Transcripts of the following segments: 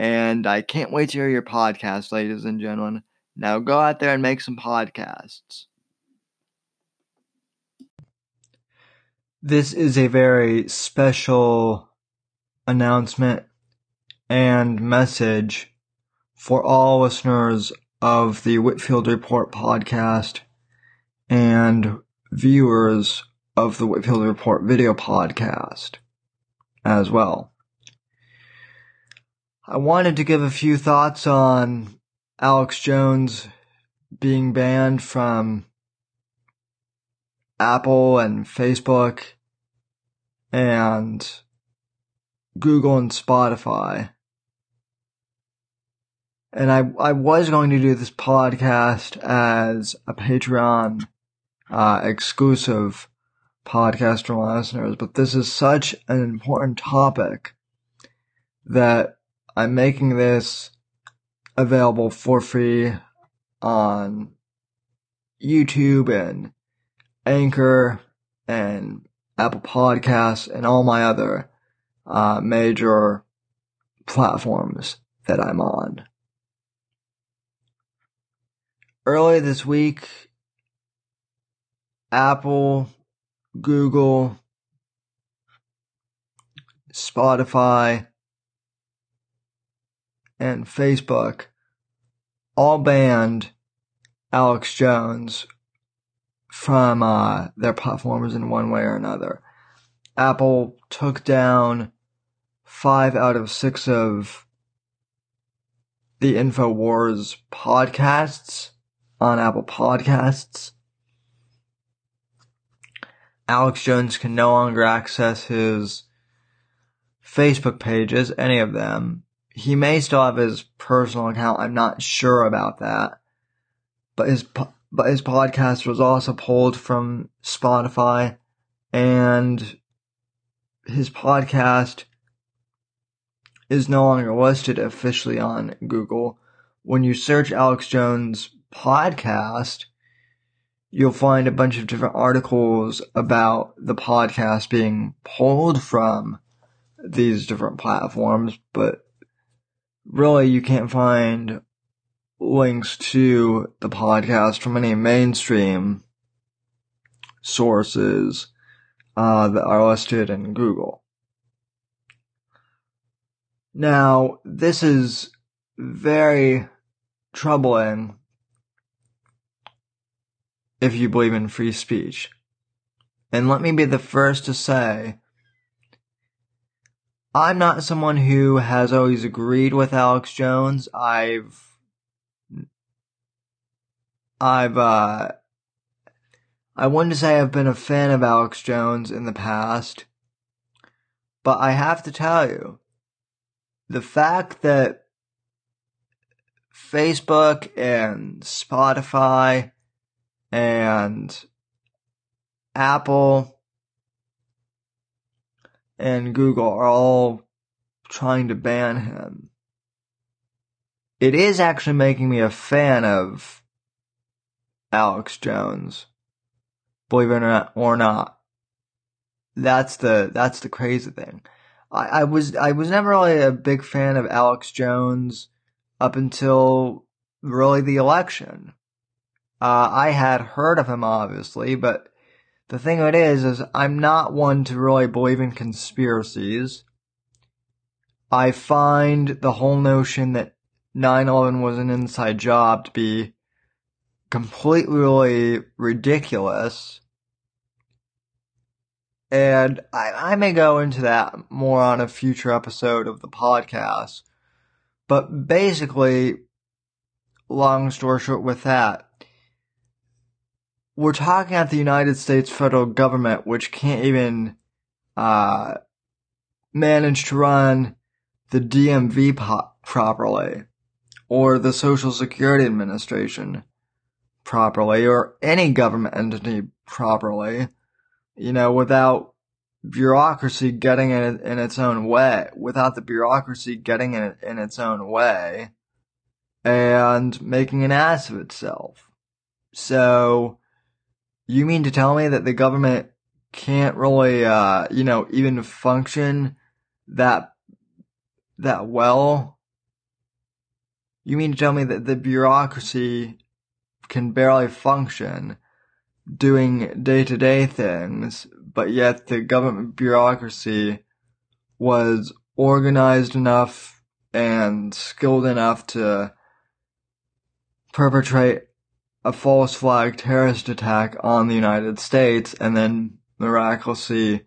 and I can't wait to hear your podcast, ladies and gentlemen. Now go out there and make some podcasts. This is a very special announcement and message for all listeners of the Whitfield Report podcast and viewers of the Whitfield Report video podcast as well. I wanted to give a few thoughts on Alex Jones being banned from Apple and Facebook and Google and Spotify. And I, I was going to do this podcast as a Patreon uh, exclusive podcast for my listeners, but this is such an important topic that I'm making this available for free on YouTube and Anchor and Apple Podcasts and all my other uh, major platforms that I'm on. Early this week, Apple, Google, Spotify, and Facebook all banned Alex Jones from uh, their platforms in one way or another. Apple took down five out of six of the InfoWars podcasts on Apple Podcasts. Alex Jones can no longer access his Facebook pages, any of them, he may still have his personal account. I'm not sure about that. But his but his podcast was also pulled from Spotify and his podcast is no longer listed officially on Google. When you search Alex Jones podcast, you'll find a bunch of different articles about the podcast being pulled from these different platforms, but really you can't find links to the podcast from any mainstream sources uh, that are listed in Google. Now, this is very troubling if you believe in free speech. And let me be the first to say I'm not someone who has always agreed with Alex Jones. I've I've uh I wouldn't say I've been a fan of Alex Jones in the past, but I have to tell you the fact that Facebook and Spotify and Apple and Google are all trying to ban him it is actually making me a fan of Alex Jones. Believe it or not. That's the that's the crazy thing. I, I was I was never really a big fan of Alex Jones up until really the election. Uh, I had heard of him obviously, but the thing of it is, is I'm not one to really believe in conspiracies. I find the whole notion that 9-11 was an inside job to be completely ridiculous. And I, I may go into that more on a future episode of the podcast. But basically, long story short with that, we're talking at the United States federal government, which can't even uh, manage to run the DMV po- properly, or the Social Security Administration properly, or any government entity properly, you know, without bureaucracy getting in, in its own way, without the bureaucracy getting in, in its own way, and making an ass of itself. So, you mean to tell me that the government can't really, uh, you know, even function that, that well? You mean to tell me that the bureaucracy can barely function doing day to day things, but yet the government bureaucracy was organized enough and skilled enough to perpetrate a false flag terrorist attack on the United States and then miraculously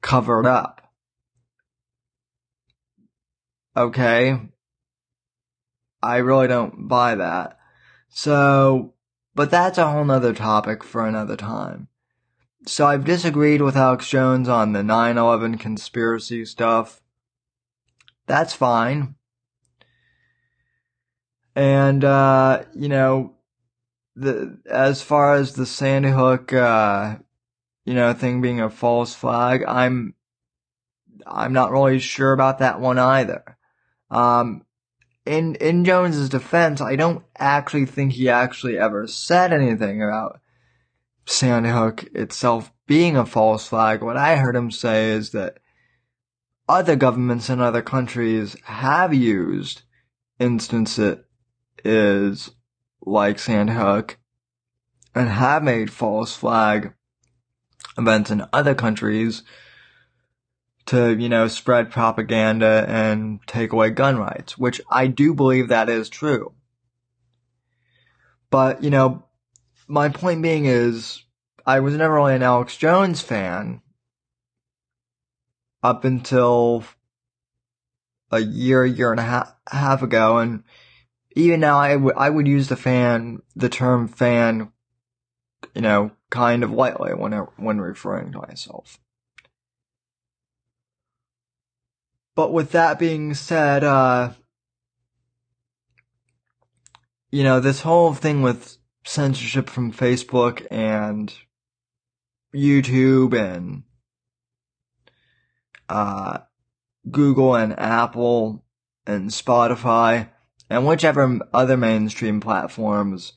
covered up. Okay. I really don't buy that. So, but that's a whole nother topic for another time. So I've disagreed with Alex Jones on the 9-11 conspiracy stuff. That's fine. And, uh, you know, the as far as the Sandy Hook, uh, you know, thing being a false flag, I'm I'm not really sure about that one either. Um, in in Jones's defense, I don't actually think he actually ever said anything about Sandy Hook itself being a false flag. What I heard him say is that other governments in other countries have used instance instances like Sandy Hook and have made false flag events in other countries to, you know, spread propaganda and take away gun rights, which I do believe that is true. But, you know, my point being is, I was never really an Alex Jones fan up until a year, year and a half, half ago, and even now I would I would use the fan the term fan you know kind of lightly when when referring to myself. But with that being said, uh, you know, this whole thing with censorship from Facebook and YouTube and uh, Google and Apple and Spotify and whichever other mainstream platforms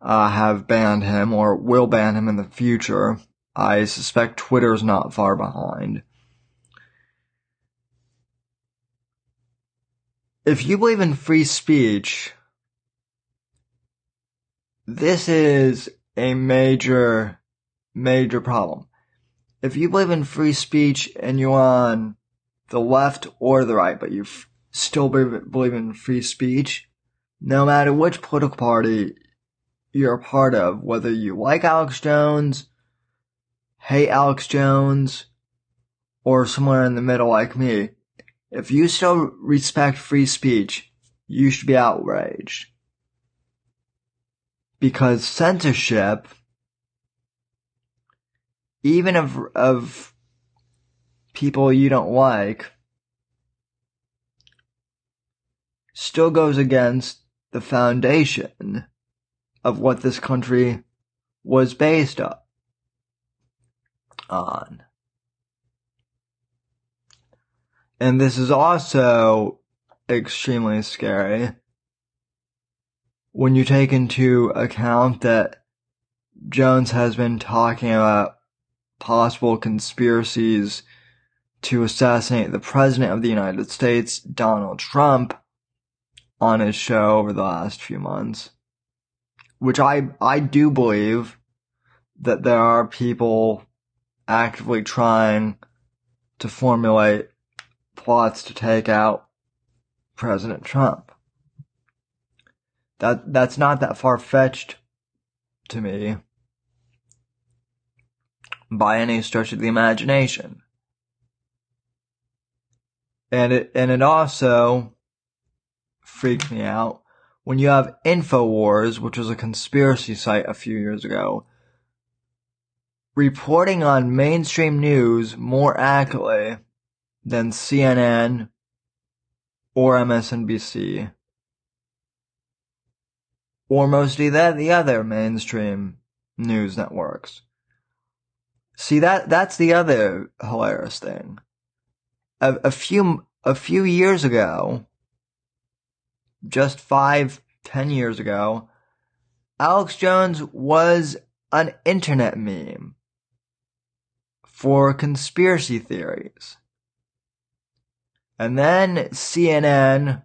uh, have banned him or will ban him in the future. I suspect Twitter's not far behind. If you believe in free speech, this is a major, major problem. If you believe in free speech and you're on the left or the right, but you still believe in free speech, no matter which political party you're a part of, whether you like Alex Jones, hate Alex Jones, or somewhere in the middle like me, if you still respect free speech, you should be outraged. Because censorship, even of, of people you don't like, still goes against the foundation of what this country was based on. And this is also extremely scary. When you take into account that Jones has been talking about possible conspiracies to assassinate the President of the United States, Donald Trump, on his show over the last few months. Which I, I do believe that there are people actively trying to formulate plots to take out President Trump. That, that's not that far fetched to me by any stretch of the imagination. And it, and it also freaked me out when you have InfoWars, which was a conspiracy site a few years ago, reporting on mainstream news more accurately than CNN or MSNBC or mostly that the other mainstream news networks. See that that's the other hilarious thing. A, a few a few years ago, just five, ten years ago, Alex Jones was an internet meme for conspiracy theories. And then CNN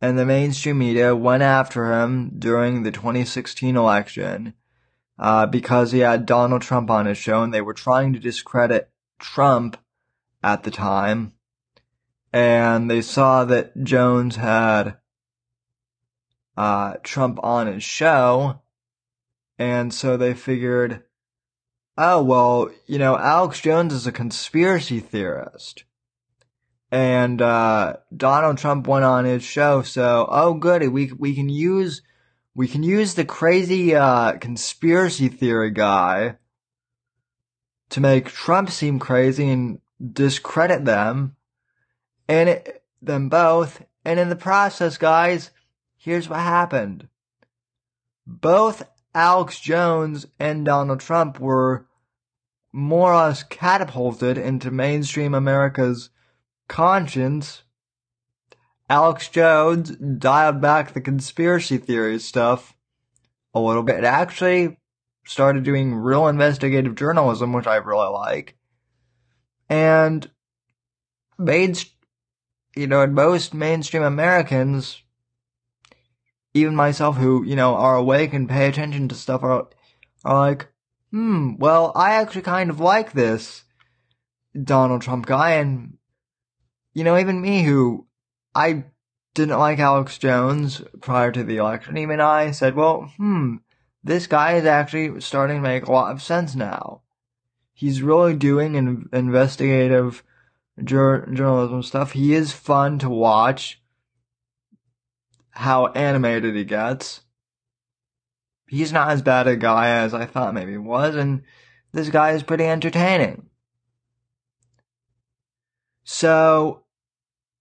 and the mainstream media went after him during the 2016 election uh, because he had Donald Trump on his show and they were trying to discredit Trump at the time. And they saw that Jones had uh, Trump on his show. And so they figured, oh, well, you know, Alex Jones is a conspiracy theorist. And, uh, Donald Trump went on his show, so, oh goody, we, we can use we can use the crazy uh, conspiracy theory guy to make Trump seem crazy and discredit them and it, them both. And in the process, guys, here's what happened. Both Alex Jones and Donald Trump were more or less catapulted into mainstream America's conscience Alex Jones dialed back the conspiracy theory stuff a little bit. It actually started doing real investigative journalism, which I really like. And made, you know, most mainstream Americans, even myself who, you know, are awake and pay attention to stuff are, are like, hmm, well, I actually kind of like this Donald Trump guy and, you know, even me who I didn't like Alex Jones prior to the election. Even I said, well, hmm, this guy is actually starting to make a lot of sense now. He's really doing an investigative journalism stuff. He is fun to watch how animated he gets. He's not as bad a guy as I thought maybe he was, and this guy is pretty entertaining. So,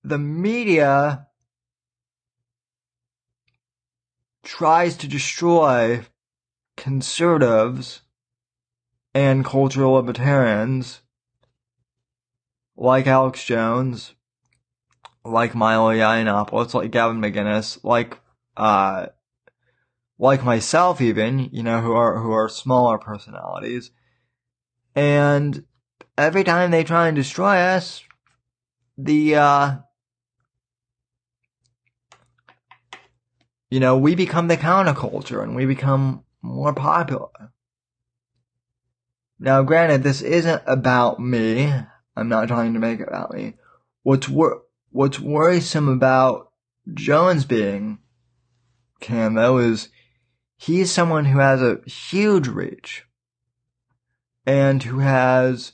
the media tries to destroy conservatives and cultural libertarians like Alex Jones, like Milo Yiannopoulos, like Gavin McInnes, like uh, like myself even, you know, who are who are smaller personalities. And every time they try and destroy us, the uh, you know, we become the counterculture and we become more popular. Now, granted, this isn't about me. I'm not trying to make it about me. What's wor- what's worrisome about Jones being Cam though is he's someone who has a huge reach and who has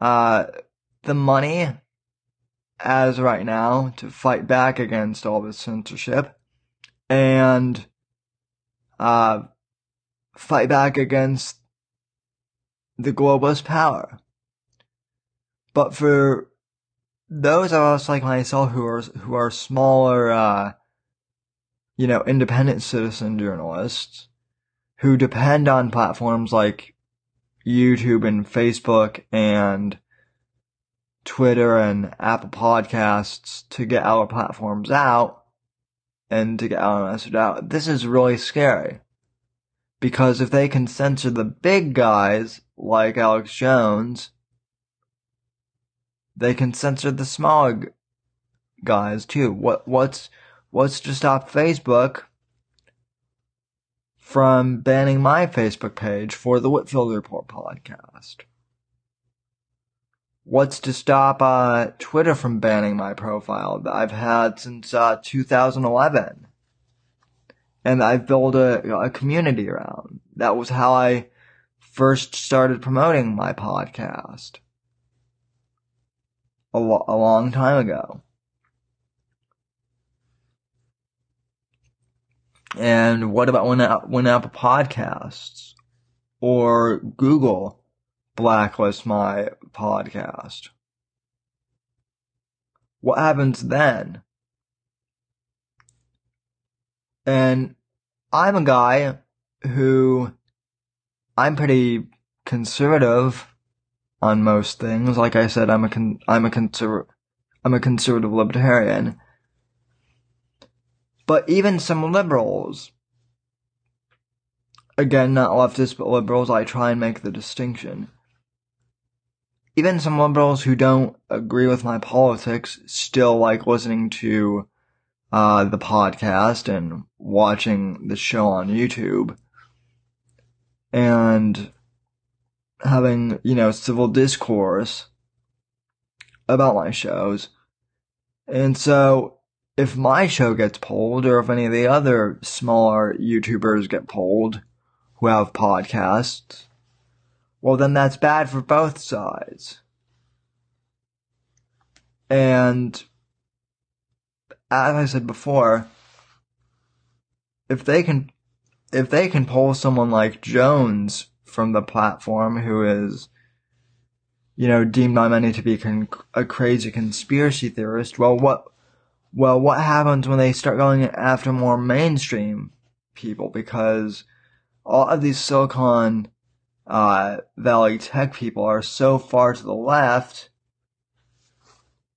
uh, the money as right now to fight back against all this censorship and uh, fight back against the globalist power. But for those of us like myself who are who are smaller, uh, you know, independent citizen journalists who depend on platforms like YouTube and Facebook and Twitter and Apple Podcasts to get our platforms out and to get our message out. This is really scary. Because if they can censor the big guys like Alex Jones, they can censor the smaller guys too. What what's what's to stop Facebook from banning my Facebook page for the Whitfield Report podcast? What's to stop uh, Twitter from banning my profile that I've had since uh, 2011? And I've built a, a community around. That was how I first started promoting my podcast. A, lo- a long time ago. And what about when, uh, when Apple Podcasts or Google blacklist my podcast. What happens then? And I'm a guy who I'm pretty conservative on most things. Like I said, I'm a con- I'm a conser- I'm a conservative libertarian. But even some liberals, again, not leftists, but liberals, I try and make the distinction even some liberals who don't agree with my politics still like listening to uh, the podcast and watching the show on YouTube and having, you know, civil discourse about my shows. And so if my show gets pulled or if any of the other smaller YouTubers get pulled who have podcasts, well, then that's bad for both sides. And as I said before, if they can, if they can pull someone like Jones from the platform, who is, you know, deemed by many to be con- a crazy conspiracy theorist, well, what, well, what happens when they start going after more mainstream people? Because all of these Silicon uh, Valley tech people are so far to the left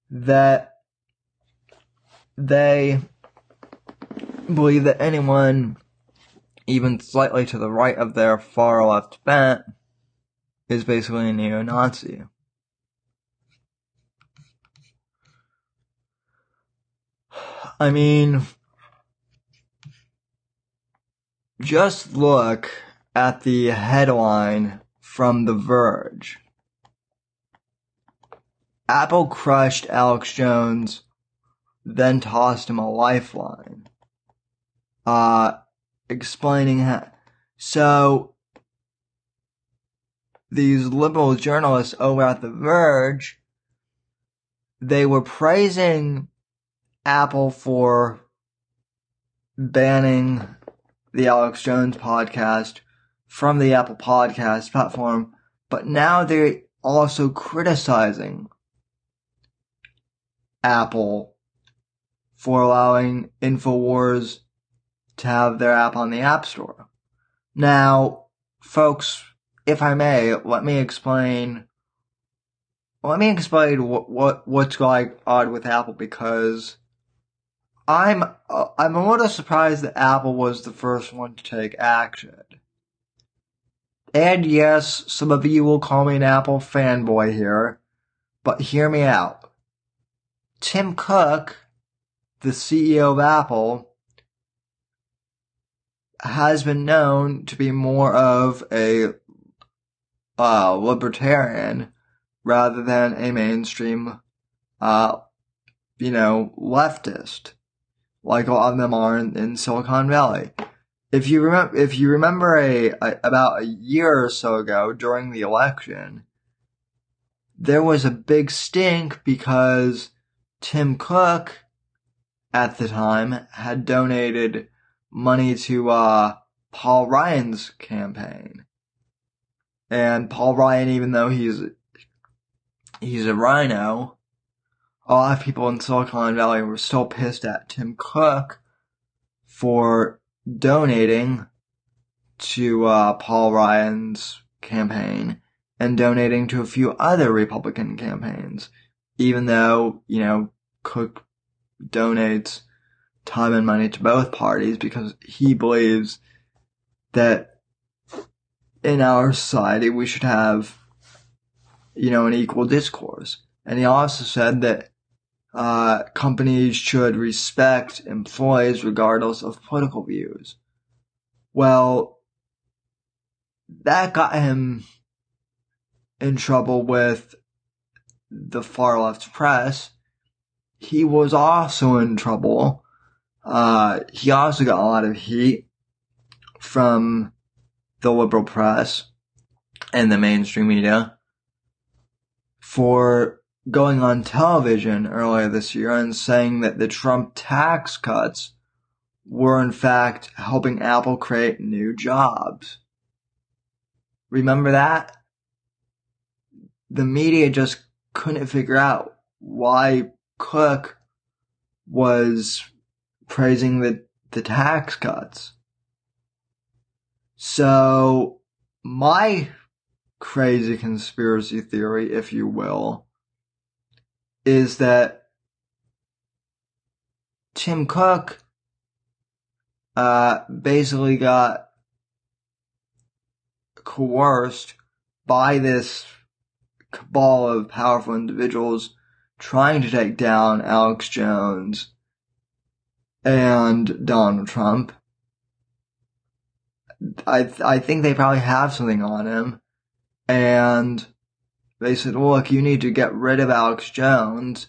that they believe that anyone even slightly to the right of their far left bent is basically a neo-Nazi. I mean, just look at the headline from The Verge. Apple crushed Alex Jones, then tossed him a lifeline. Uh, explaining how. So, these liberal journalists over at The Verge, they were praising Apple for banning the Alex Jones podcast from the Apple Podcast platform, but now they're also criticizing Apple for allowing InfoWars to have their app on the App Store. Now, folks, if I may, let me explain. Let me explain what, what what's going on with Apple because I'm uh, I'm a little surprised that Apple was the first one to take action. And yes, some of you will call me an Apple fanboy here, but hear me out. Tim Cook, the CEO of Apple, has been known to be more of a uh, libertarian rather than a mainstream, uh, you know, leftist, like a lot of them are in, in Silicon Valley. If you remember, if you remember a, a, about a year or so ago during the election, there was a big stink because Tim Cook at the time had donated money to uh, Paul Ryan's campaign. And Paul Ryan, even though he's he's a RINO, a lot of people in Silicon Valley were still pissed at Tim Cook for donating to uh, Paul Ryan's campaign and donating to a few other Republican campaigns, even though, you know, Cook donates time and money to both parties because he believes that in our society we should have, you know, an equal discourse. And he also said that uh, companies should respect employees regardless of political views. Well, that got him in trouble with the far left press. He was also in trouble. Uh, he also got a lot of heat from the liberal press and the mainstream media for going on television earlier this year and saying that the Trump tax cuts were in fact helping Apple create new jobs. Remember that? The media just couldn't figure out why Cook was praising the, the tax cuts. So, my crazy conspiracy theory, if you will, is that Tim Cook uh, basically got coerced by this cabal of powerful individuals trying to take down Alex Jones and Donald Trump. I I think they probably have something on him, and they said, "Look, you need to get rid of Alex Jones,"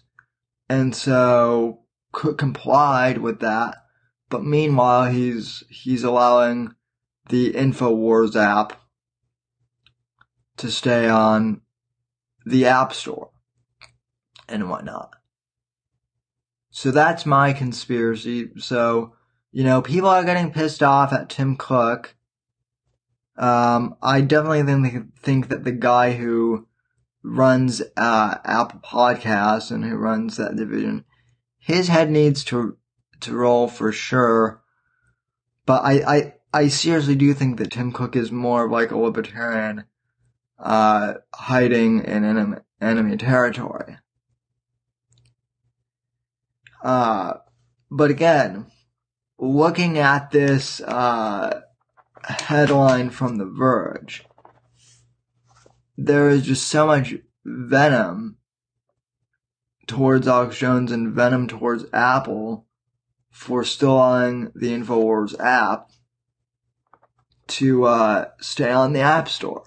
and so complied with that. But meanwhile, he's he's allowing the Infowars app to stay on the App Store and whatnot. So that's my conspiracy. So, you know, people are getting pissed off at Tim Cook. Um, I definitely think, think that the guy who runs uh, Apple Podcasts and who runs that division, his head needs to to roll for sure. But I, I, I seriously do think that Tim Cook is more like a libertarian uh, hiding in enemy, enemy territory. Uh, but again, looking at this uh, headline from The Verge, there is just so much venom towards Alex Jones and venom towards Apple for still on the InfoWars app to uh, stay on the App Store.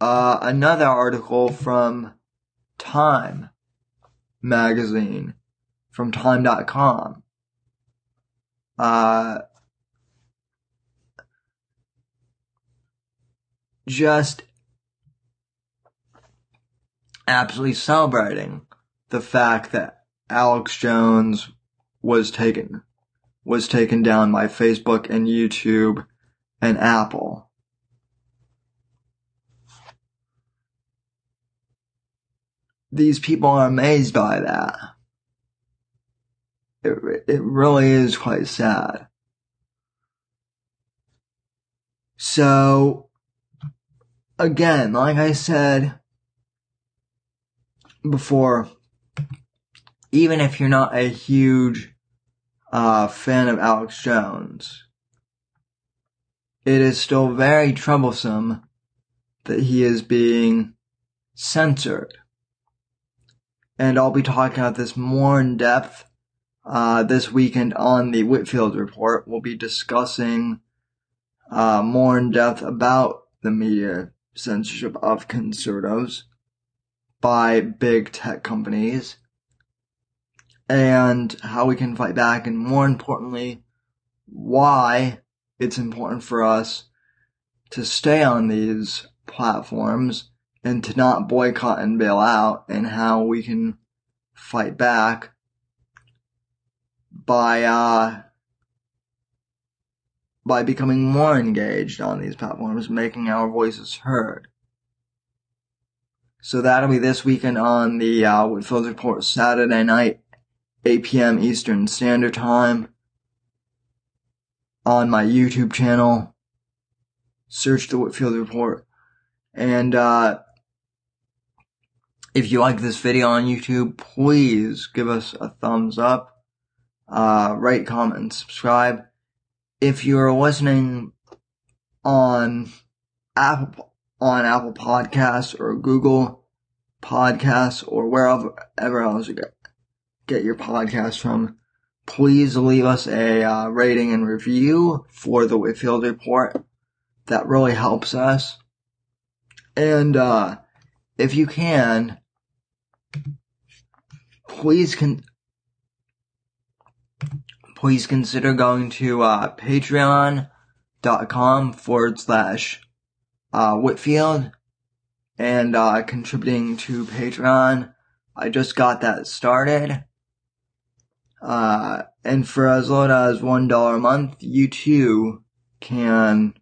Uh, another article from Time magazine, from Time.com. Uh, just absolutely celebrating the fact that Alex Jones was taken was taken down by Facebook and YouTube and Apple. These people are amazed by that. It, it really is quite sad. So, again, like I said before, even if you're not a huge uh, fan of Alex Jones, it is still very troublesome that he is being censored and I'll be talking about this more in depth uh, this weekend on the Whitfield Report. We'll be discussing uh, more in depth about the media censorship of conservatives by big tech companies and how we can fight back, and more importantly, why it's important for us to stay on these platforms and to not boycott and bail out and how we can fight back by uh by becoming more engaged on these platforms, making our voices heard. So that'll be this weekend on the uh, Whitfield Report Saturday night, 8 p.m. Eastern Standard Time on my YouTube channel. Search the Whitfield Report. And uh, If you like this video on YouTube, please give us a thumbs up, uh, rate, comment, and subscribe. If you're listening on Apple, on Apple Podcasts or Google Podcasts or wherever else you get, get your podcast from, please leave us a uh, rating and review for the Whitfield Report. That really helps us. And, uh, if you can, please con- please consider going to uh, patreon.com forward slash uh, Whitfield and uh, contributing to Patreon. I just got that started. Uh, and for as little as $1 a month, you too can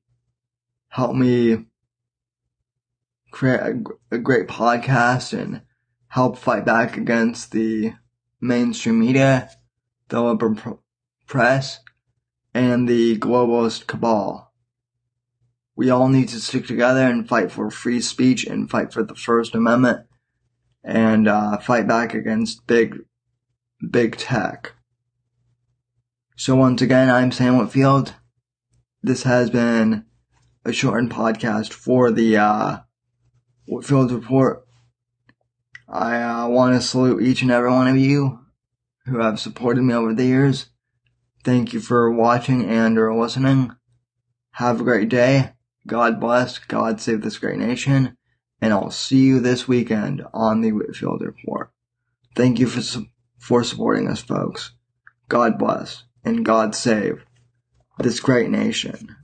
help me create a, a great podcast and help fight back against the mainstream media, the liberal press, and the globalist cabal. We all need to stick together and fight for free speech and fight for the First Amendment and uh, fight back against big, big tech. So once again, I'm Sam Whitfield. This has been a shortened podcast for the uh, Whitfield Report. I uh, want to salute each and every one of you who have supported me over the years. Thank you for watching and or listening. Have a great day. God bless. God save this great nation. And I'll see you this weekend on the Whitfield Report. Thank you for, for supporting us, folks. God bless and God save this great nation.